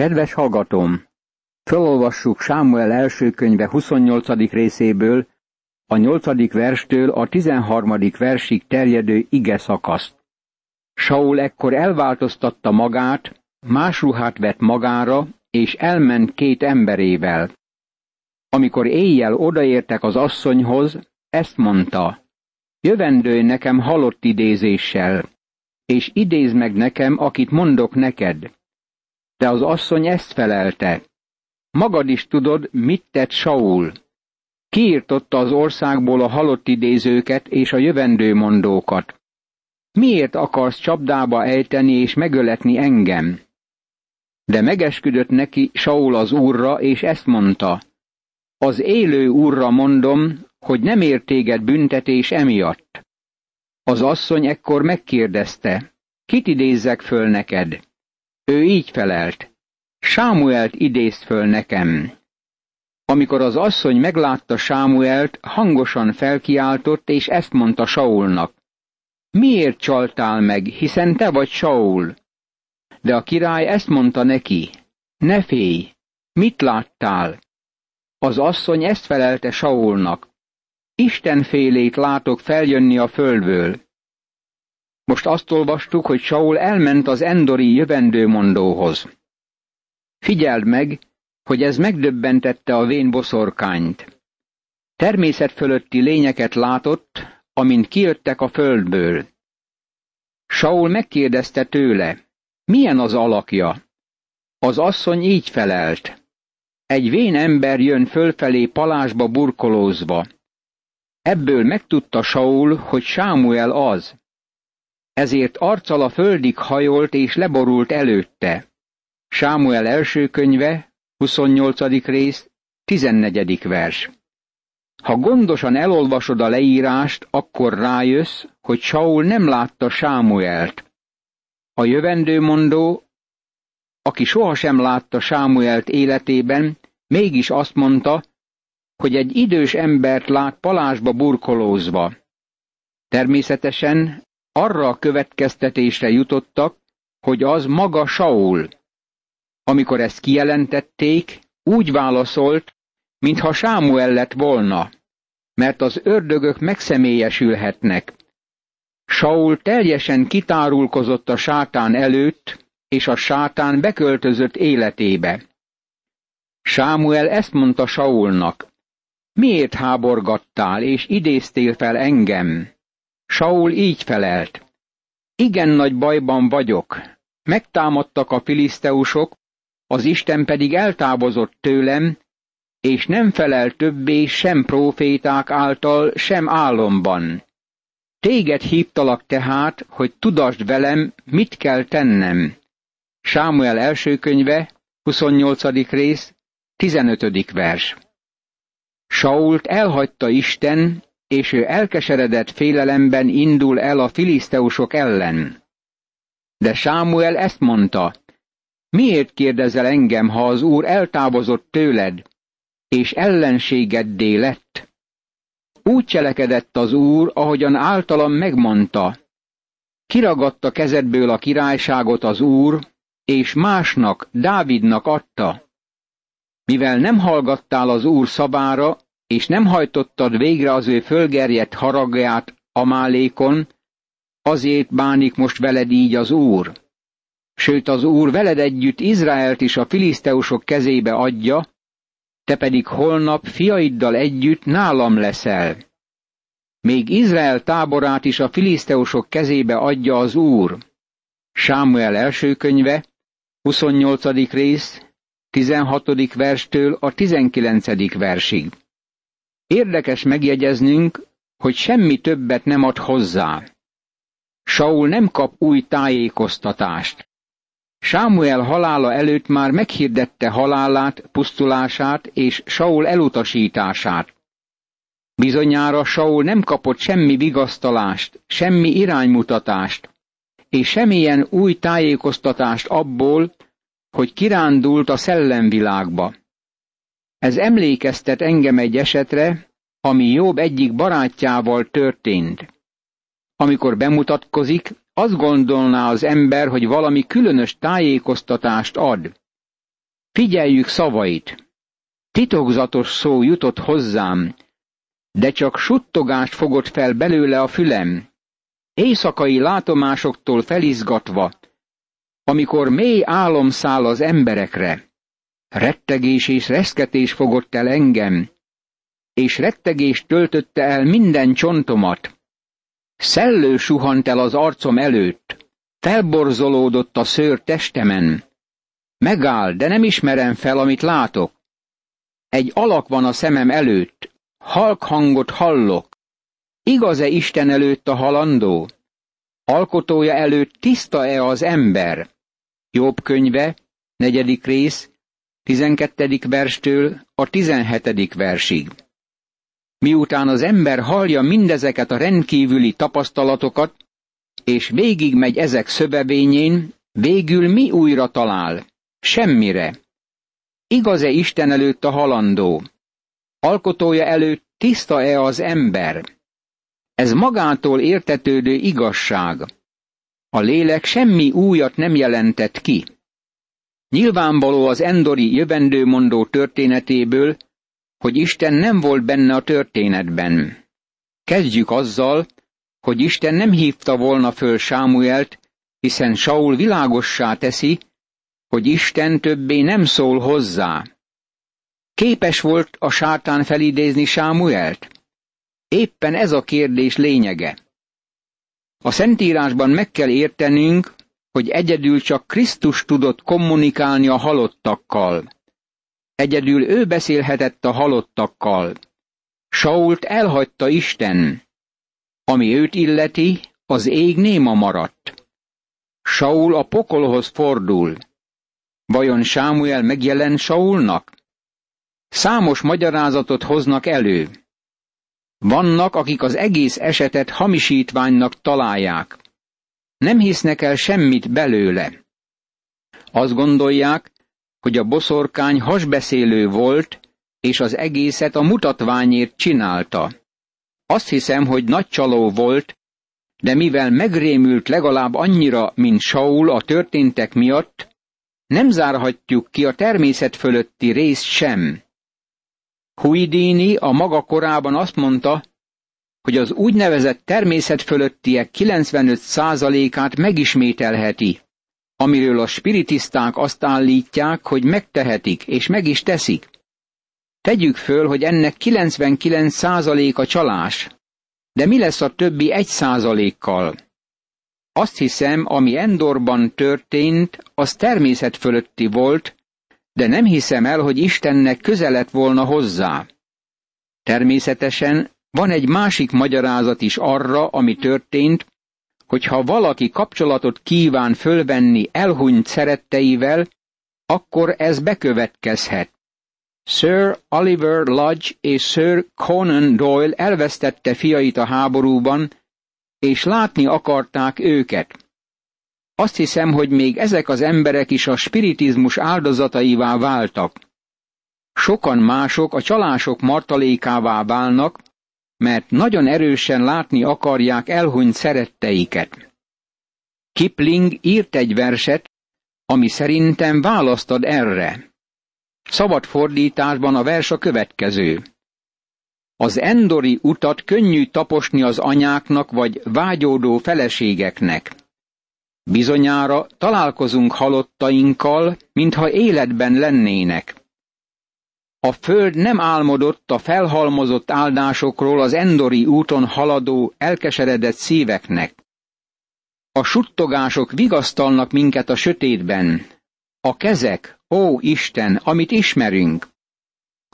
Kedves hallgatóm! Felolvassuk Sámuel első könyve 28. részéből, a 8. verstől a 13. versig terjedő ige szakaszt. Saul ekkor elváltoztatta magát, más ruhát vett magára, és elment két emberével. Amikor éjjel odaértek az asszonyhoz, ezt mondta, jövendő nekem halott idézéssel, és idéz meg nekem, akit mondok neked. De az asszony ezt felelte, magad is tudod, mit tett Saul. Kiirtotta az országból a halott idézőket és a jövendő mondókat. Miért akarsz csapdába ejteni és megöletni engem? De megesküdött neki Saul az úrra, és ezt mondta. Az élő úrra mondom, hogy nem ér téged büntetés emiatt. Az asszony ekkor megkérdezte, kit idézzek föl neked? Ő így felelt, Sámuelt idézt föl nekem. Amikor az asszony meglátta Sámuelt, hangosan felkiáltott, és ezt mondta Saulnak. Miért csaltál meg, hiszen te vagy Saul? De a király ezt mondta neki. Ne félj, mit láttál? Az asszony ezt felelte Saulnak. Isten félét látok feljönni a földből. Most azt olvastuk, hogy Saul elment az endori jövendőmondóhoz. Figyeld meg, hogy ez megdöbbentette a vén boszorkányt. Természet fölötti lényeket látott, amint kijöttek a földből. Saul megkérdezte tőle, milyen az alakja? Az asszony így felelt. Egy vén ember jön fölfelé palásba burkolózva. Ebből megtudta Saul, hogy Sámuel az. Ezért arccal a földig hajolt és leborult előtte. Sámuel első könyve, 28. rész, 14. vers. Ha gondosan elolvasod a leírást, akkor rájössz, hogy Saul nem látta Sámuelt. A jövendőmondó, aki sohasem látta Sámuelt életében, mégis azt mondta, hogy egy idős embert lát palásba burkolózva. Természetesen arra a következtetésre jutottak, hogy az maga Saul. Amikor ezt kijelentették, úgy válaszolt, mintha Sámuel lett volna, mert az ördögök megszemélyesülhetnek. Saul teljesen kitárulkozott a sátán előtt, és a sátán beköltözött életébe. Sámuel ezt mondta Saulnak, miért háborgattál és idéztél fel engem? Saul így felelt, igen nagy bajban vagyok, megtámadtak a filiszteusok, az Isten pedig eltávozott tőlem, és nem felel többé sem proféták által, sem álomban. Téged hívtalak tehát, hogy tudasd velem, mit kell tennem. Sámuel első könyve, 28. rész, 15. vers. Sault elhagyta Isten, és ő elkeseredett félelemben indul el a filiszteusok ellen. De Sámuel ezt mondta, miért kérdezel engem, ha az úr eltávozott tőled, és ellenségeddé lett? Úgy cselekedett az úr, ahogyan általam megmondta. Kiragadta kezedből a királyságot az úr, és másnak, Dávidnak adta. Mivel nem hallgattál az úr szabára, és nem hajtottad végre az ő fölgerjedt haragját Amálékon, azért bánik most veled így az úr. Sőt, az úr veled együtt Izraelt is a filiszteusok kezébe adja, te pedig holnap fiaiddal együtt nálam leszel. Még Izrael táborát is a filiszteusok kezébe adja az úr. Sámuel első könyve, 28. rész, 16. verstől a 19. versig. Érdekes megjegyeznünk, hogy semmi többet nem ad hozzá. Saul nem kap új tájékoztatást. Sámuel halála előtt már meghirdette halálát, pusztulását és Saul elutasítását. Bizonyára Saul nem kapott semmi vigasztalást, semmi iránymutatást, és semmilyen új tájékoztatást abból, hogy kirándult a szellemvilágba. Ez emlékeztet engem egy esetre, ami Jobb egyik barátjával történt. Amikor bemutatkozik, azt gondolná az ember, hogy valami különös tájékoztatást ad. Figyeljük szavait. Titokzatos szó jutott hozzám, de csak suttogást fogott fel belőle a fülem. Éjszakai látomásoktól felizgatva, amikor mély álom száll az emberekre. Rettegés és reszketés fogott el engem, és rettegés töltötte el minden csontomat. Szellő suhant el az arcom előtt, felborzolódott a szőr testemen. Megáll, de nem ismerem fel, amit látok. Egy alak van a szemem előtt, halk hangot hallok. Igaz-e Isten előtt a halandó? Alkotója előtt tiszta-e az ember? Jobb könyve, negyedik rész, tizenkettedik verstől a tizenhetedik versig. Miután az ember hallja mindezeket a rendkívüli tapasztalatokat, és végigmegy ezek szövevényén, végül mi újra talál? Semmire. Igaz-e Isten előtt a halandó? Alkotója előtt tiszta-e az ember? Ez magától értetődő igazság. A lélek semmi újat nem jelentett ki. Nyilvánvaló az Endori jövendőmondó történetéből, hogy Isten nem volt benne a történetben. Kezdjük azzal, hogy Isten nem hívta volna föl Sámuelt, hiszen Saul világossá teszi, hogy Isten többé nem szól hozzá. Képes volt a sátán felidézni Sámuelt? Éppen ez a kérdés lényege. A Szentírásban meg kell értenünk, hogy egyedül csak Krisztus tudott kommunikálni a halottakkal. Egyedül ő beszélhetett a halottakkal. Sault elhagyta Isten. Ami őt illeti, az ég néma maradt. Saul a pokolhoz fordul. Vajon Sámuel megjelent Saulnak? Számos magyarázatot hoznak elő. Vannak, akik az egész esetet hamisítványnak találják. Nem hisznek el semmit belőle. Azt gondolják, hogy a boszorkány hasbeszélő volt, és az egészet a mutatványért csinálta. Azt hiszem, hogy nagy csaló volt, de mivel megrémült legalább annyira, mint Saul a történtek miatt, nem zárhatjuk ki a természet fölötti részt sem. Huidini a maga korában azt mondta, hogy az úgynevezett természet fölöttiek 95%-át megismételheti, amiről a spiritiszták azt állítják, hogy megtehetik, és meg is teszik. Tegyük föl, hogy ennek 99%-a csalás, de mi lesz a többi 1%-kal? Azt hiszem, ami Endorban történt, az természet fölötti volt, de nem hiszem el, hogy Istennek köze lett volna hozzá. Természetesen van egy másik magyarázat is arra, ami történt, hogyha valaki kapcsolatot kíván fölvenni elhunyt szeretteivel, akkor ez bekövetkezhet. Sir Oliver Lodge és Sir Conan Doyle elvesztette fiait a háborúban, és látni akarták őket. Azt hiszem, hogy még ezek az emberek is a spiritizmus áldozataivá váltak. Sokan mások a csalások martalékává válnak, mert nagyon erősen látni akarják elhunyt szeretteiket. Kipling írt egy verset, ami szerintem választad erre. Szabad fordításban a vers a következő. Az endori utat könnyű taposni az anyáknak vagy vágyódó feleségeknek. Bizonyára találkozunk halottainkkal, mintha életben lennének. A föld nem álmodott a felhalmozott áldásokról az endori úton haladó, elkeseredett szíveknek. A suttogások vigasztalnak minket a sötétben. A kezek, ó Isten, amit ismerünk.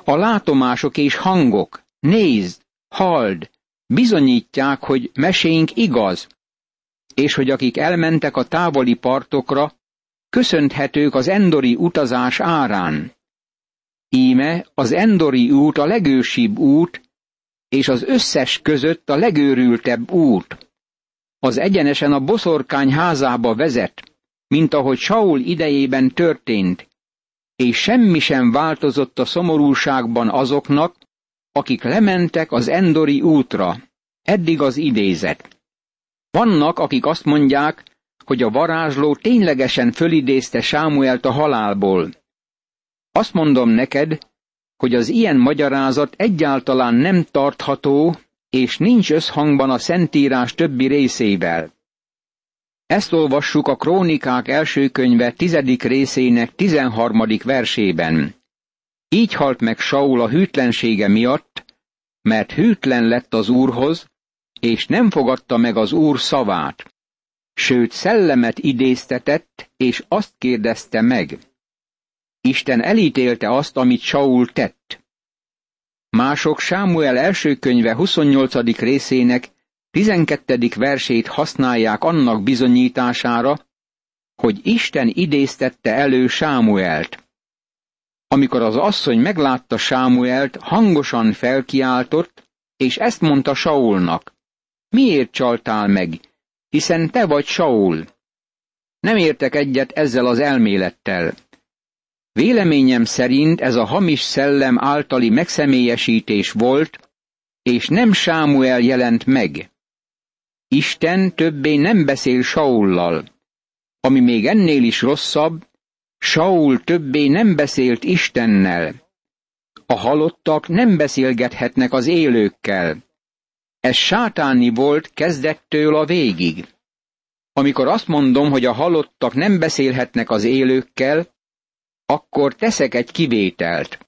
A látomások és hangok, nézd, halld, bizonyítják, hogy mesénk igaz, és hogy akik elmentek a távoli partokra, köszönthetők az endori utazás árán. Íme az Endori út a legősibb út, és az összes között a legőrültebb út. Az egyenesen a boszorkány házába vezet, mint ahogy Saul idejében történt, és semmi sem változott a szomorúságban azoknak, akik lementek az Endori útra. Eddig az idézet. Vannak, akik azt mondják, hogy a varázsló ténylegesen fölidézte Sámuelt a halálból. Azt mondom neked, hogy az ilyen magyarázat egyáltalán nem tartható, és nincs összhangban a Szentírás többi részével. Ezt olvassuk a Krónikák első könyve tizedik részének tizenharmadik versében. Így halt meg Saul a hűtlensége miatt, mert hűtlen lett az Úrhoz, és nem fogadta meg az Úr szavát. Sőt, szellemet idéztetett, és azt kérdezte meg. Isten elítélte azt, amit Saul tett. Mások Sámuel első könyve 28. részének 12. versét használják annak bizonyítására, hogy Isten idéztette elő Sámuelt. Amikor az asszony meglátta Sámuelt, hangosan felkiáltott, és ezt mondta Saulnak. Miért csaltál meg? Hiszen te vagy Saul. Nem értek egyet ezzel az elmélettel. Véleményem szerint ez a hamis szellem általi megszemélyesítés volt, és nem Sámuel jelent meg. Isten többé nem beszél Saullal. Ami még ennél is rosszabb, Saul többé nem beszélt Istennel. A halottak nem beszélgethetnek az élőkkel. Ez sátáni volt kezdettől a végig. Amikor azt mondom, hogy a halottak nem beszélhetnek az élőkkel, akkor teszek egy kivételt.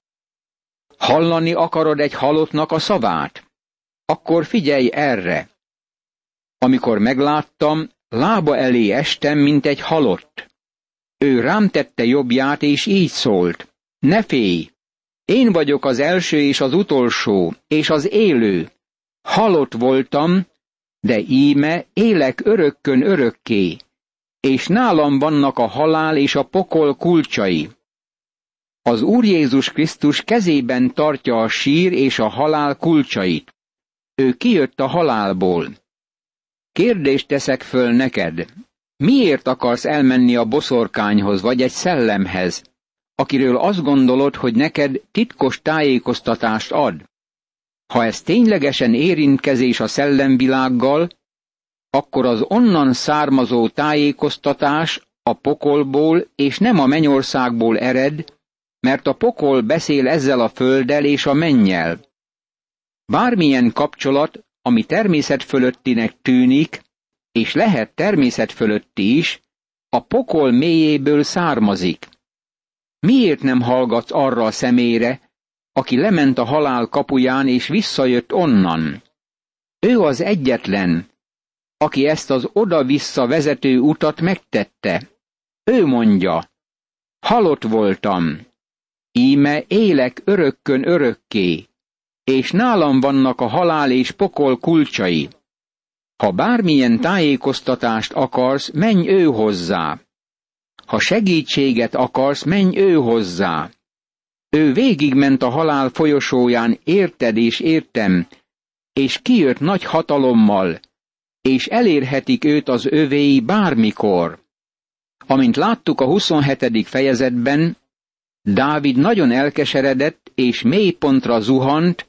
Hallani akarod egy halottnak a szavát? Akkor figyelj erre. Amikor megláttam, lába elé estem, mint egy halott. Ő rám tette jobbját, és így szólt. Ne félj! Én vagyok az első és az utolsó, és az élő. Halott voltam, de íme élek örökkön örökké, és nálam vannak a halál és a pokol kulcsai. Az Úr Jézus Krisztus kezében tartja a sír és a halál kulcsait. Ő kijött a halálból. Kérdést teszek föl neked. Miért akarsz elmenni a boszorkányhoz vagy egy szellemhez, akiről azt gondolod, hogy neked titkos tájékoztatást ad? Ha ez ténylegesen érintkezés a szellemvilággal, akkor az onnan származó tájékoztatás a pokolból és nem a mennyországból ered, mert a pokol beszél ezzel a földdel és a mennyel. Bármilyen kapcsolat, ami természet fölöttinek tűnik, és lehet természet fölötti is, a pokol mélyéből származik. Miért nem hallgatsz arra a szemére, aki lement a halál kapuján és visszajött onnan? Ő az egyetlen, aki ezt az oda-vissza vezető utat megtette. Ő mondja, halott voltam, íme élek örökkön örökké, és nálam vannak a halál és pokol kulcsai. Ha bármilyen tájékoztatást akarsz, menj ő hozzá. Ha segítséget akarsz, menj ő hozzá. Ő végigment a halál folyosóján, érted és értem, és kijött nagy hatalommal, és elérhetik őt az övéi bármikor. Amint láttuk a 27. fejezetben, Dávid nagyon elkeseredett és mély pontra zuhant,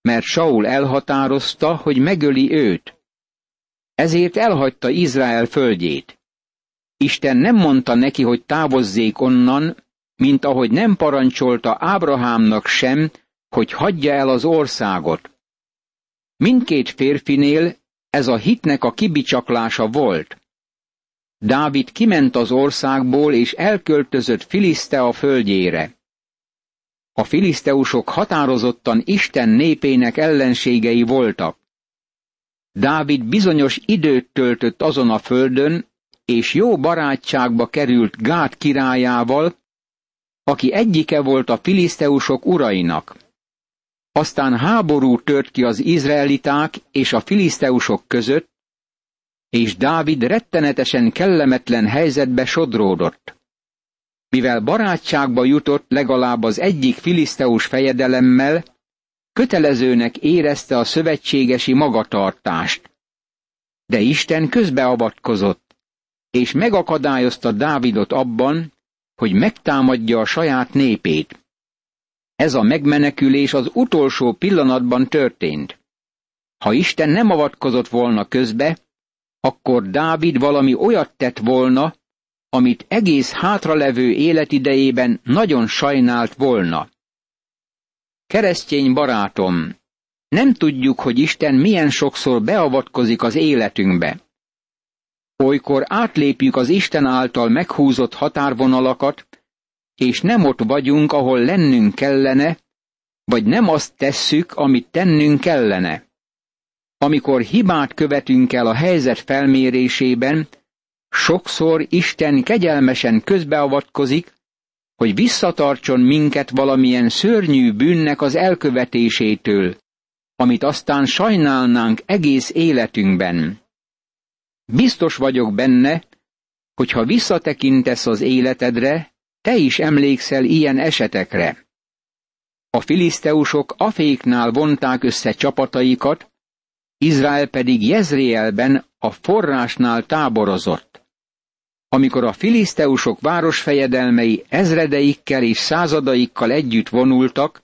mert Saul elhatározta, hogy megöli őt. Ezért elhagyta Izrael földjét. Isten nem mondta neki, hogy távozzék onnan, mint ahogy nem parancsolta Ábrahámnak sem, hogy hagyja el az országot. Mindkét férfinél ez a hitnek a kibicsaklása volt. Dávid kiment az országból és elköltözött Filisztea földjére. A filiszteusok határozottan Isten népének ellenségei voltak. Dávid bizonyos időt töltött azon a földön, és jó barátságba került Gát királyával, aki egyike volt a filiszteusok urainak. Aztán háború tört ki az izraeliták és a filiszteusok között, és Dávid rettenetesen kellemetlen helyzetbe sodródott. Mivel barátságba jutott legalább az egyik filiszteus fejedelemmel, kötelezőnek érezte a szövetségesi magatartást. De Isten közbeavatkozott, és megakadályozta Dávidot abban, hogy megtámadja a saját népét. Ez a megmenekülés az utolsó pillanatban történt. Ha Isten nem avatkozott volna közbe, akkor Dávid valami olyat tett volna, amit egész hátralevő életidejében nagyon sajnált volna. Keresztény barátom, nem tudjuk, hogy Isten milyen sokszor beavatkozik az életünkbe. Olykor átlépjük az Isten által meghúzott határvonalakat, és nem ott vagyunk, ahol lennünk kellene, vagy nem azt tesszük, amit tennünk kellene. Amikor hibát követünk el a helyzet felmérésében, sokszor Isten kegyelmesen közbeavatkozik, hogy visszatartson minket valamilyen szörnyű bűnnek az elkövetésétől, amit aztán sajnálnánk egész életünkben. Biztos vagyok benne, hogy ha visszatekintesz az életedre, te is emlékszel ilyen esetekre. A filiszteusok Aféknál vonták össze csapataikat, Izrael pedig Jezreelben a forrásnál táborozott. Amikor a filiszteusok városfejedelmei ezredeikkel és századaikkal együtt vonultak,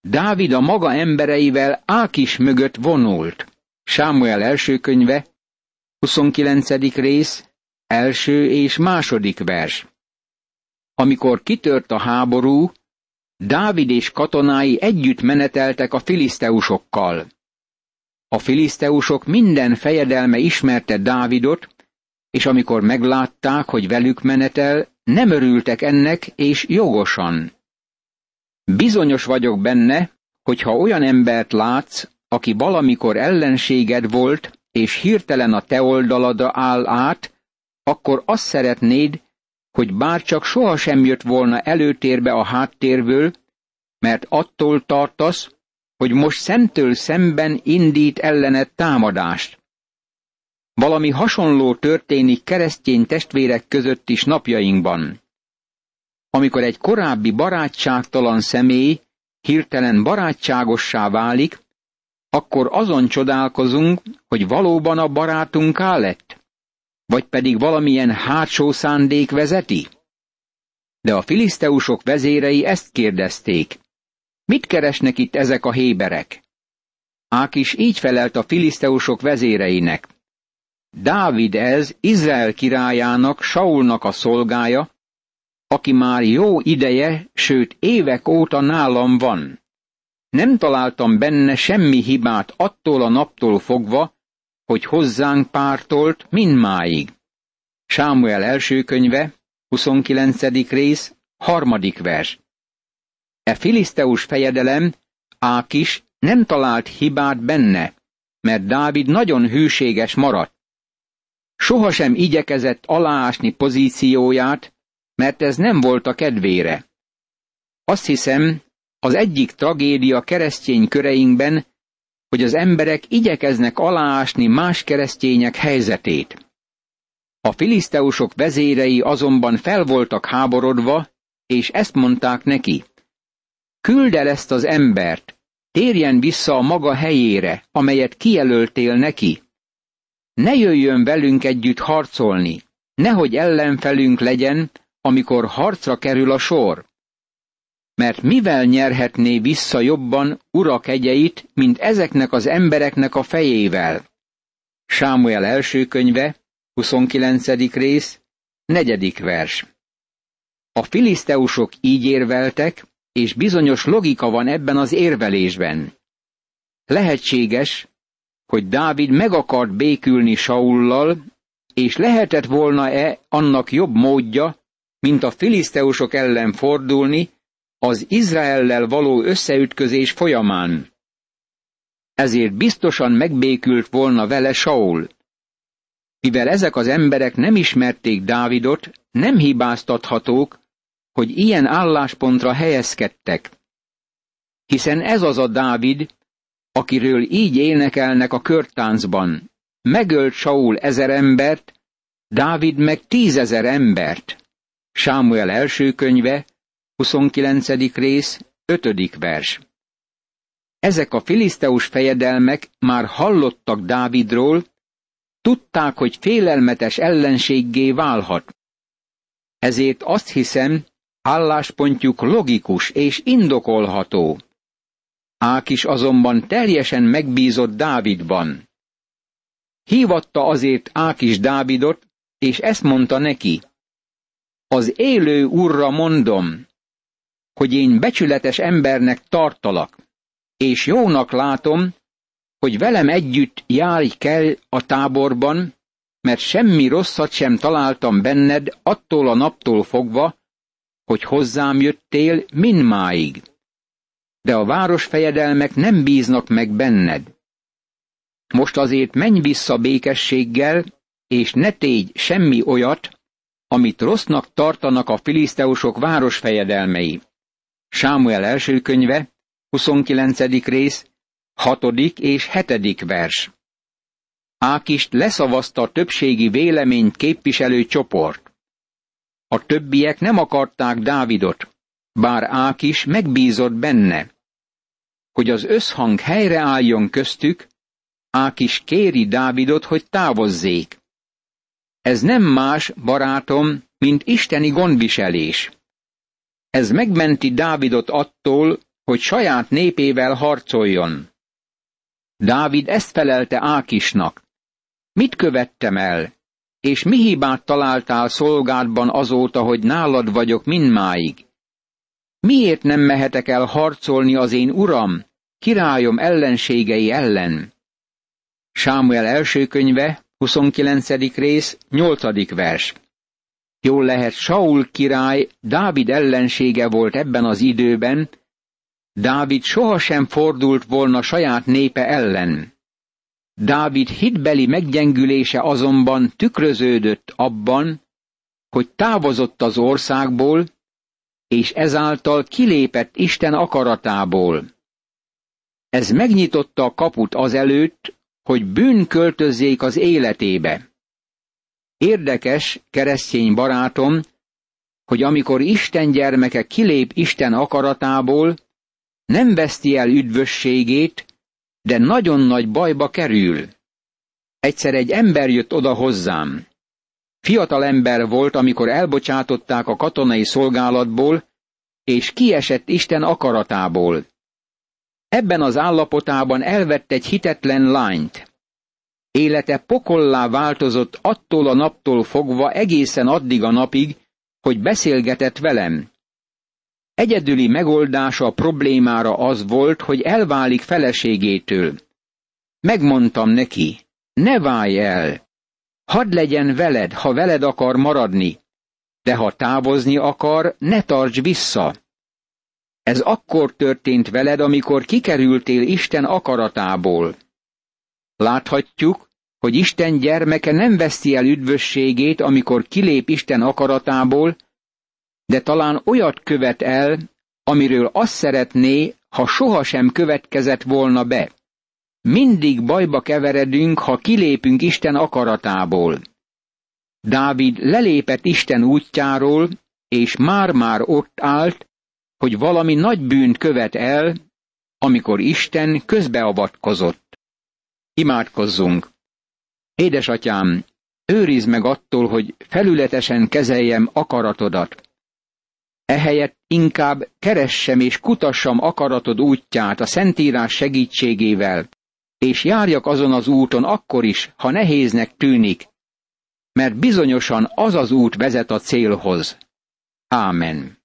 Dávid a maga embereivel Ákis mögött vonult. Sámuel első könyve, 29. rész, első és második vers. Amikor kitört a háború, Dávid és katonái együtt meneteltek a filiszteusokkal. A filiszteusok minden fejedelme ismerte Dávidot, és amikor meglátták, hogy velük menetel, nem örültek ennek, és jogosan. Bizonyos vagyok benne, hogy ha olyan embert látsz, aki valamikor ellenséged volt, és hirtelen a te oldaladra áll át, akkor azt szeretnéd, hogy bár csak sohasem jött volna előtérbe a háttérből, mert attól tartasz, hogy most szemtől szemben indít ellened támadást. Valami hasonló történik keresztény testvérek között is napjainkban. Amikor egy korábbi barátságtalan személy hirtelen barátságossá válik, akkor azon csodálkozunk, hogy valóban a barátunká lett, vagy pedig valamilyen hátsó szándék vezeti? De a filiszteusok vezérei ezt kérdezték. Mit keresnek itt ezek a héberek? Ákis így felelt a filiszteusok vezéreinek. Dávid ez Izrael királyának, Saulnak a szolgája, aki már jó ideje, sőt évek óta nálam van. Nem találtam benne semmi hibát attól a naptól fogva, hogy hozzánk pártolt mindmáig. Sámuel első könyve, 29. rész, harmadik vers. E filiszteus fejedelem, Ákis nem talált hibát benne, mert Dávid nagyon hűséges maradt. Sohasem igyekezett aláásni pozícióját, mert ez nem volt a kedvére. Azt hiszem, az egyik tragédia keresztény köreinkben, hogy az emberek igyekeznek aláásni más keresztények helyzetét. A filiszteusok vezérei azonban fel voltak háborodva, és ezt mondták neki. Küld el ezt az embert, térjen vissza a maga helyére, amelyet kijelöltél neki. Ne jöjjön velünk együtt harcolni, nehogy ellenfelünk legyen, amikor harcra kerül a sor. Mert mivel nyerhetné vissza jobban urak egyeit, mint ezeknek az embereknek a fejével? Sámuel első könyve, 29. rész, negyedik vers. A filiszteusok így érveltek, és bizonyos logika van ebben az érvelésben. Lehetséges, hogy Dávid meg akart békülni Saullal, és lehetett volna-e annak jobb módja, mint a filiszteusok ellen fordulni az Izraellel való összeütközés folyamán. Ezért biztosan megbékült volna vele Saul. Mivel ezek az emberek nem ismerték Dávidot, nem hibáztathatók, hogy ilyen álláspontra helyezkedtek. Hiszen ez az a Dávid, akiről így énekelnek a körtáncban. Megölt Saul ezer embert, Dávid meg tízezer embert. Sámuel első könyve, 29. rész, 5. vers. Ezek a filiszteus fejedelmek már hallottak Dávidról, tudták, hogy félelmetes ellenséggé válhat. Ezért azt hiszem, álláspontjuk logikus és indokolható. Ákis azonban teljesen megbízott Dávidban. Hívatta azért Ákis Dávidot, és ezt mondta neki, Az élő urra mondom, hogy én becsületes embernek tartalak, és jónak látom, hogy velem együtt járj kell a táborban, mert semmi rosszat sem találtam benned attól a naptól fogva, hogy hozzám jöttél mindmáig. De a városfejedelmek nem bíznak meg benned. Most azért menj vissza békességgel, és ne tégy semmi olyat, amit rossznak tartanak a filiszteusok városfejedelmei. Sámuel első könyve, 29. rész, 6. és 7. vers. Ákist leszavazta többségi véleményt képviselő csoport. A többiek nem akarták Dávidot, bár Ákis megbízott benne. Hogy az összhang helyreálljon köztük, Ákis kéri Dávidot, hogy távozzék. Ez nem más, barátom, mint isteni gondviselés. Ez megmenti Dávidot attól, hogy saját népével harcoljon. Dávid ezt felelte Ákisnak. Mit követtem el, és mi hibát találtál szolgádban azóta, hogy nálad vagyok mindmáig? Miért nem mehetek el harcolni az én uram, királyom ellenségei ellen? Sámuel első könyve, 29. rész, 8. vers. Jól lehet, Saul király Dávid ellensége volt ebben az időben, Dávid sohasem fordult volna saját népe ellen. Dávid hitbeli meggyengülése azonban tükröződött abban, hogy távozott az országból, és ezáltal kilépett Isten akaratából. Ez megnyitotta a kaput azelőtt, hogy bűn költözzék az életébe. Érdekes, keresztény barátom, hogy amikor Isten gyermeke kilép Isten akaratából, nem veszti el üdvösségét, de nagyon nagy bajba kerül. Egyszer egy ember jött oda hozzám. Fiatal ember volt, amikor elbocsátották a katonai szolgálatból, és kiesett Isten akaratából. Ebben az állapotában elvett egy hitetlen lányt. Élete pokollá változott attól a naptól fogva egészen addig a napig, hogy beszélgetett velem. Egyedüli megoldása a problémára az volt, hogy elválik feleségétől. Megmondtam neki, ne válj el, hadd legyen veled, ha veled akar maradni, de ha távozni akar, ne tarts vissza. Ez akkor történt veled, amikor kikerültél Isten akaratából. Láthatjuk, hogy Isten gyermeke nem veszti el üdvösségét, amikor kilép Isten akaratából, de talán olyat követ el, amiről azt szeretné, ha sohasem következett volna be. Mindig bajba keveredünk, ha kilépünk Isten akaratából. Dávid lelépett Isten útjáról, és már-már ott állt, hogy valami nagy bűnt követ el, amikor Isten közbeavatkozott. Imádkozzunk! Édesatyám, őrizd meg attól, hogy felületesen kezeljem akaratodat. Ehelyett inkább keressem és kutassam akaratod útját a Szentírás segítségével, és járjak azon az úton akkor is, ha nehéznek tűnik, mert bizonyosan az az út vezet a célhoz. Ámen.